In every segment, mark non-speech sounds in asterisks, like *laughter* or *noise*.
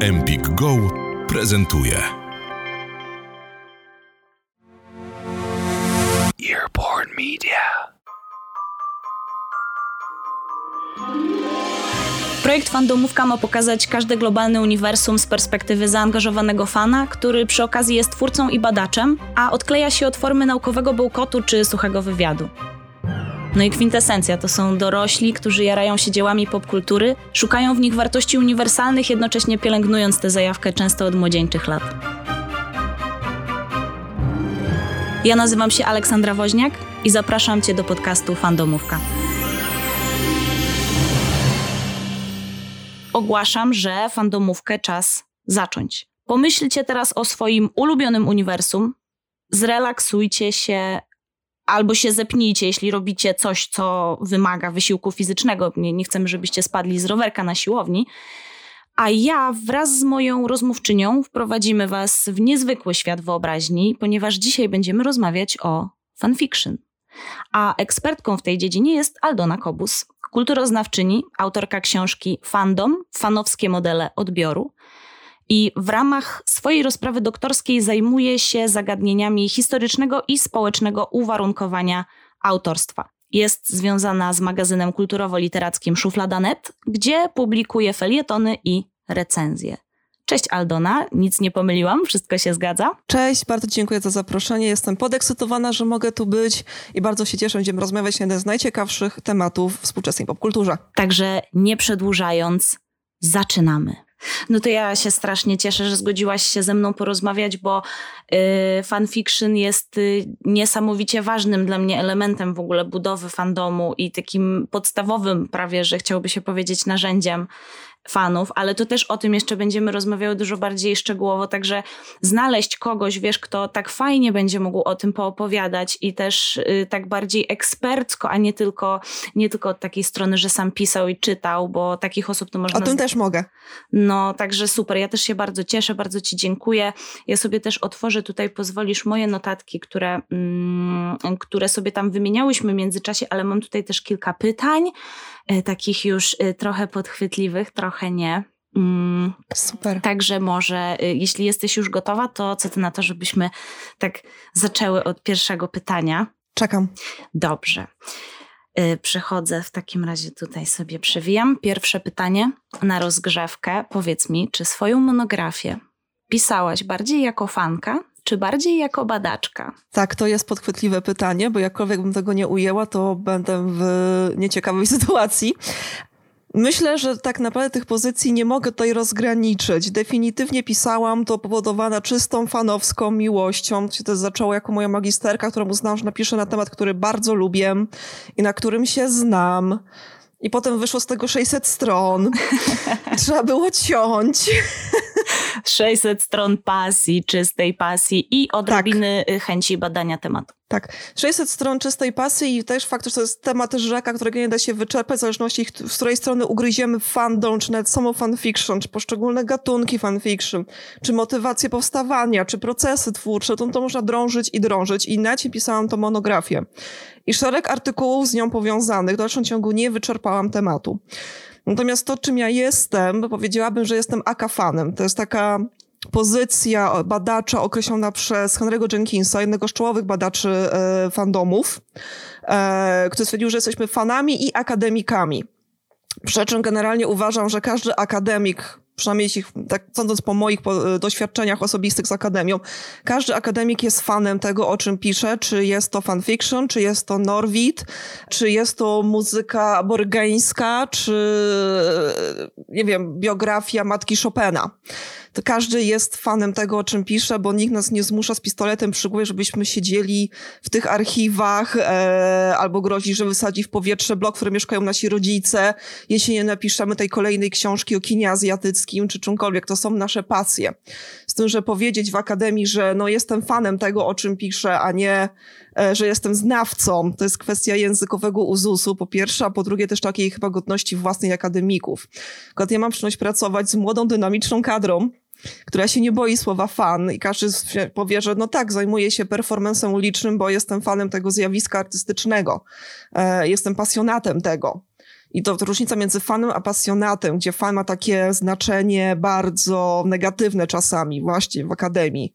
Empik Go prezentuje. Earborn Media. Projekt Fandomówka ma pokazać każde globalne uniwersum z perspektywy zaangażowanego fana, który przy okazji jest twórcą i badaczem, a odkleja się od formy naukowego bełkotu czy suchego wywiadu. No i kwintesencja to są dorośli, którzy jarają się dziełami popkultury, szukają w nich wartości uniwersalnych, jednocześnie pielęgnując tę zajawkę często od młodzieńczych lat. Ja nazywam się Aleksandra Woźniak i zapraszam Cię do podcastu Fandomówka. Ogłaszam, że fandomówkę czas zacząć. Pomyślcie teraz o swoim ulubionym uniwersum, zrelaksujcie się, albo się zepnijcie, jeśli robicie coś, co wymaga wysiłku fizycznego. Nie, nie chcemy, żebyście spadli z rowerka na siłowni. A ja wraz z moją rozmówczynią wprowadzimy Was w niezwykły świat wyobraźni, ponieważ dzisiaj będziemy rozmawiać o fanfiction. A ekspertką w tej dziedzinie jest Aldona Kobus, kulturoznawczyni, autorka książki Fandom fanowskie modele odbioru. I w ramach swojej rozprawy doktorskiej zajmuje się zagadnieniami historycznego i społecznego uwarunkowania autorstwa. Jest związana z magazynem kulturowo-literackim Szuflada.net, gdzie publikuje felietony i recenzje. Cześć Aldona, nic nie pomyliłam, wszystko się zgadza? Cześć, bardzo dziękuję za zaproszenie. Jestem podekscytowana, że mogę tu być i bardzo się cieszę, będziemy rozmawiać na jeden z najciekawszych tematów współczesnej popkulturze. Także nie przedłużając, zaczynamy. No to ja się strasznie cieszę, że zgodziłaś się ze mną porozmawiać, bo y, fanfiction jest y, niesamowicie ważnym dla mnie elementem w ogóle budowy fandomu i takim podstawowym prawie, że chciałoby się powiedzieć narzędziem fanów, ale to też o tym jeszcze będziemy rozmawiały dużo bardziej szczegółowo, także znaleźć kogoś, wiesz, kto tak fajnie będzie mógł o tym poopowiadać i też y, tak bardziej ekspercko, a nie tylko, nie tylko od takiej strony, że sam pisał i czytał, bo takich osób to można... O tym też mogę. No, także super. Ja też się bardzo cieszę, bardzo ci dziękuję. Ja sobie też otworzę tutaj, pozwolisz, moje notatki, które, mm, które sobie tam wymieniałyśmy w międzyczasie, ale mam tutaj też kilka pytań, y, takich już y, trochę podchwytliwych, trochę trochę nie. Mm, Super. Także może, y, jeśli jesteś już gotowa, to co ty na to, żebyśmy tak zaczęły od pierwszego pytania? Czekam. Dobrze. Y, przechodzę w takim razie tutaj sobie przewijam. Pierwsze pytanie na rozgrzewkę. Powiedz mi, czy swoją monografię pisałaś bardziej jako fanka, czy bardziej jako badaczka? Tak, to jest podchwytliwe pytanie, bo jakkolwiek bym tego nie ujęła, to będę w nieciekawej *laughs* sytuacji. Myślę, że tak naprawdę tych pozycji nie mogę tutaj rozgraniczyć. Definitywnie pisałam to powodowana czystą fanowską miłością. To się też zaczęło jako moja magisterka, którą uznałam, że napiszę na temat, który bardzo lubię i na którym się znam. I potem wyszło z tego 600 stron. *laughs* Trzeba było ciąć. 600 stron pasji, czystej pasji i odrobiny tak. chęci badania tematu. Tak, 600 stron czystej pasji i też fakt, że to jest temat rzeka, którego nie da się wyczerpać, w zależności z której strony ugryziemy fandom, czy nawet samo fanfiction, czy poszczególne gatunki fanfiction, czy motywacje powstawania, czy procesy twórcze, to, to można drążyć i drążyć. I na ci pisałam to monografię. I szereg artykułów z nią powiązanych, w dalszym ciągu nie wyczerpałam tematu. Natomiast to, czym ja jestem, powiedziałabym, że jestem akafanem. To jest taka pozycja badacza określona przez Henry'ego Jenkinsa, jednego z czołowych badaczy e, fandomów, e, który stwierdził, że jesteśmy fanami i akademikami. Przy czym generalnie uważam, że każdy akademik przynajmniej jeśli, tak sądząc po moich po, doświadczeniach osobistych z akademią, każdy akademik jest fanem tego, o czym pisze, czy jest to fanfiction, czy jest to Norwid, czy jest to muzyka aborygeńska, czy nie wiem, biografia matki Chopina. To każdy jest fanem tego, o czym pisze, bo nikt nas nie zmusza z pistoletem przy głowie, żebyśmy siedzieli w tych archiwach e, albo grozi, że wysadzi w powietrze blok, w którym mieszkają nasi rodzice, jeśli nie napiszemy tej kolejnej książki o kinie azjatyckim czy czymkolwiek. To są nasze pasje. Z tym, że powiedzieć w akademii, że no jestem fanem tego, o czym piszę, a nie e, że jestem znawcą. To jest kwestia językowego uzusu, po pierwsze, a po drugie też takiej chyba godności własnej akademików. Akurat ja mam przyjemność pracować z młodą, dynamiczną kadrą, która się nie boi słowa fan i każdy powie, że no tak, zajmuję się performancem ulicznym, bo jestem fanem tego zjawiska artystycznego, e, jestem pasjonatem tego. I to, to różnica między fanem a pasjonatem, gdzie fan ma takie znaczenie bardzo negatywne czasami, właśnie w akademii.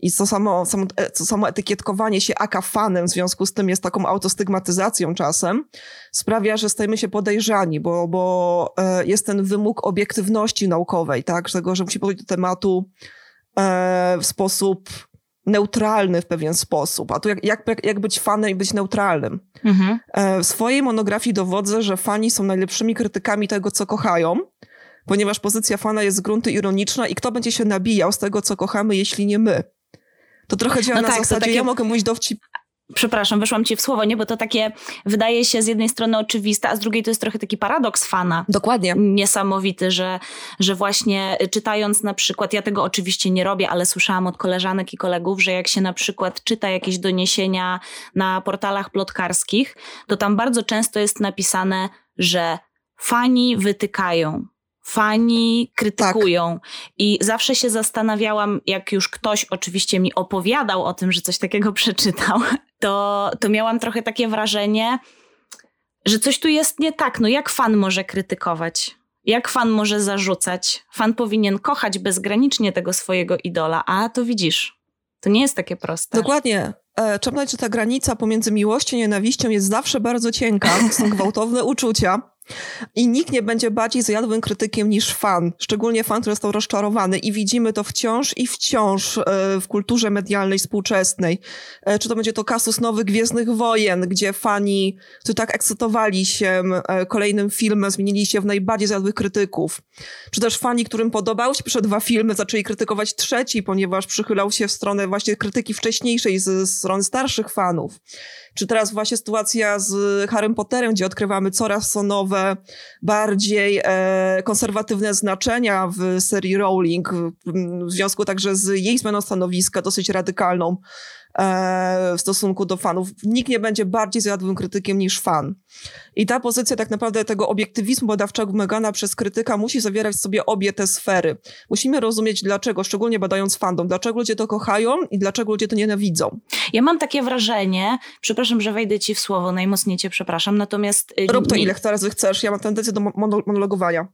I to samo, samo, e, to samo etykietkowanie się aka fanem w związku z tym jest taką autostygmatyzacją czasem, sprawia, że stajemy się podejrzani, bo, bo e, jest ten wymóg obiektywności naukowej, tak? Tego, że musi podejść do tematu e, w sposób neutralny w pewien sposób. A tu jak, jak, jak być fanem i być neutralnym. Mhm. E, w swojej monografii dowodzę, że fani są najlepszymi krytykami tego, co kochają, ponieważ pozycja fana jest z gruntu ironiczna i kto będzie się nabijał z tego, co kochamy, jeśli nie my. To trochę działa no na tak, zasadzie, takie... ja mogę mówić dowcip przepraszam, weszłam ci w słowo, nie? Bo to takie wydaje się z jednej strony oczywiste, a z drugiej to jest trochę taki paradoks fana. Dokładnie. Niesamowity, że, że właśnie czytając na przykład, ja tego oczywiście nie robię, ale słyszałam od koleżanek i kolegów, że jak się na przykład czyta jakieś doniesienia na portalach plotkarskich, to tam bardzo często jest napisane, że fani wytykają, fani krytykują. Tak. I zawsze się zastanawiałam, jak już ktoś oczywiście mi opowiadał o tym, że coś takiego *laughs* przeczytał, to, to miałam trochę takie wrażenie, że coś tu jest nie tak. No jak fan może krytykować? Jak fan może zarzucać? Fan powinien kochać bezgranicznie tego swojego idola, a to widzisz, to nie jest takie proste. Dokładnie. E, trzeba że ta granica pomiędzy miłością i nienawiścią jest zawsze bardzo cienka. To są gwałtowne uczucia. I nikt nie będzie bardziej zjadłym krytykiem niż fan, szczególnie fan, który został rozczarowany. I widzimy to wciąż i wciąż e, w kulturze medialnej współczesnej. E, czy to będzie to kasus nowych Gwiezdnych Wojen, gdzie fani, którzy tak ekscytowali się e, kolejnym filmem, zmienili się w najbardziej zjadłych krytyków. Czy też fani, którym podobały się przed dwa filmy, zaczęli krytykować trzeci, ponieważ przychylał się w stronę właśnie krytyki wcześniejszej ze strony starszych fanów. Czy teraz właśnie sytuacja z Harrym Potterem, gdzie odkrywamy coraz nowe, bardziej e, konserwatywne znaczenia w serii Rowling, w, w związku także z jej zmianą stanowiska, dosyć radykalną w stosunku do fanów. Nikt nie będzie bardziej zjadłym krytykiem niż fan. I ta pozycja tak naprawdę tego obiektywizmu badawczego wymagana przez krytyka musi zawierać w sobie obie te sfery. Musimy rozumieć dlaczego, szczególnie badając fandom, dlaczego ludzie to kochają i dlaczego ludzie to nienawidzą. Ja mam takie wrażenie, przepraszam, że wejdę ci w słowo, najmocniej cię przepraszam, natomiast... Y, Rób to ile razy chcesz, ja mam tendencję do monologowania.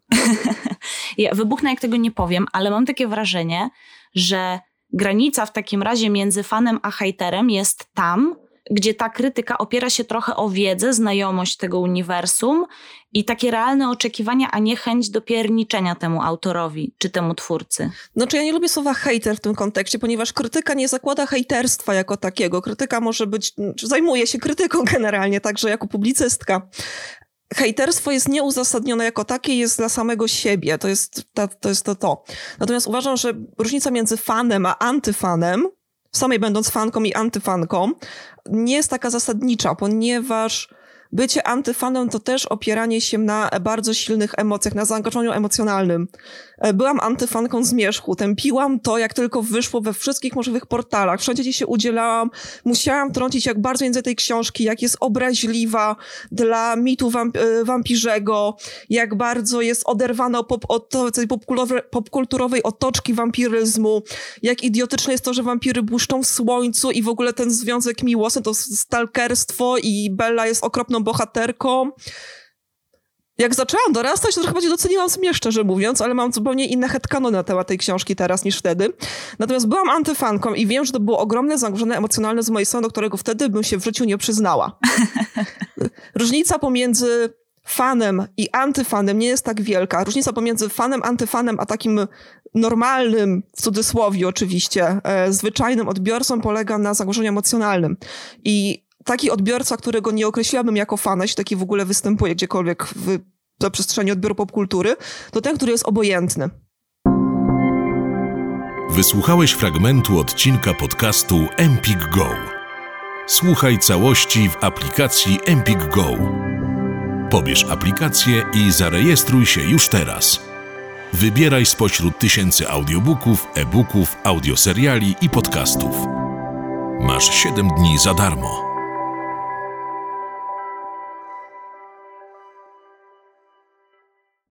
*laughs* ja wybuchnę jak tego nie powiem, ale mam takie wrażenie, że granica w takim razie między fanem a hejterem jest tam, gdzie ta krytyka opiera się trochę o wiedzę, znajomość tego uniwersum i takie realne oczekiwania, a nie chęć dopierniczenia temu autorowi czy temu twórcy. No czy ja nie lubię słowa hater w tym kontekście, ponieważ krytyka nie zakłada hejterstwa jako takiego. Krytyka może być, czy zajmuje się krytyką generalnie, także jako publicystka hejterstwo jest nieuzasadnione jako takie, jest dla samego siebie. To jest, to, to jest to, to. Natomiast uważam, że różnica między fanem a antyfanem, samej będąc fanką i antyfanką, nie jest taka zasadnicza, ponieważ bycie antyfanem to też opieranie się na bardzo silnych emocjach, na zaangażowaniu emocjonalnym. E, byłam antyfanką Zmierzchu, tępiłam to, jak tylko wyszło we wszystkich możliwych portalach. Wszędzie, gdzie się udzielałam, musiałam trącić, jak bardzo język tej książki, jak jest obraźliwa dla mitu wamp e, wampirzego, jak bardzo jest oderwana od tej popkulturowej otoczki wampiryzmu, jak idiotyczne jest to, że wampiry błyszczą w słońcu i w ogóle ten związek miłosny to stalkerstwo i Bella jest okropną bohaterką jak zaczęłam dorastać, to trochę bardziej doceniłam sobie, szczerze mówiąc, ale mam zupełnie inne headcanon na temat tej książki teraz niż wtedy. Natomiast byłam antyfanką i wiem, że to było ogromne zagrożenie emocjonalne z mojej strony, do którego wtedy bym się w życiu nie przyznała. *laughs* Różnica pomiędzy fanem i antyfanem nie jest tak wielka. Różnica pomiędzy fanem, antyfanem, a takim normalnym, w cudzysłowie oczywiście, e, zwyczajnym odbiorcą polega na zagrożeniu emocjonalnym. I taki odbiorca, którego nie określiłabym jako fana, jeśli taki w ogóle występuje gdziekolwiek w przestrzeni odbioru popkultury, to ten, który jest obojętny. Wysłuchałeś fragmentu odcinka podcastu Empik Go. Słuchaj całości w aplikacji Empik Go. Pobierz aplikację i zarejestruj się już teraz. Wybieraj spośród tysięcy audiobooków, e-booków, audioseriali i podcastów. Masz 7 dni za darmo.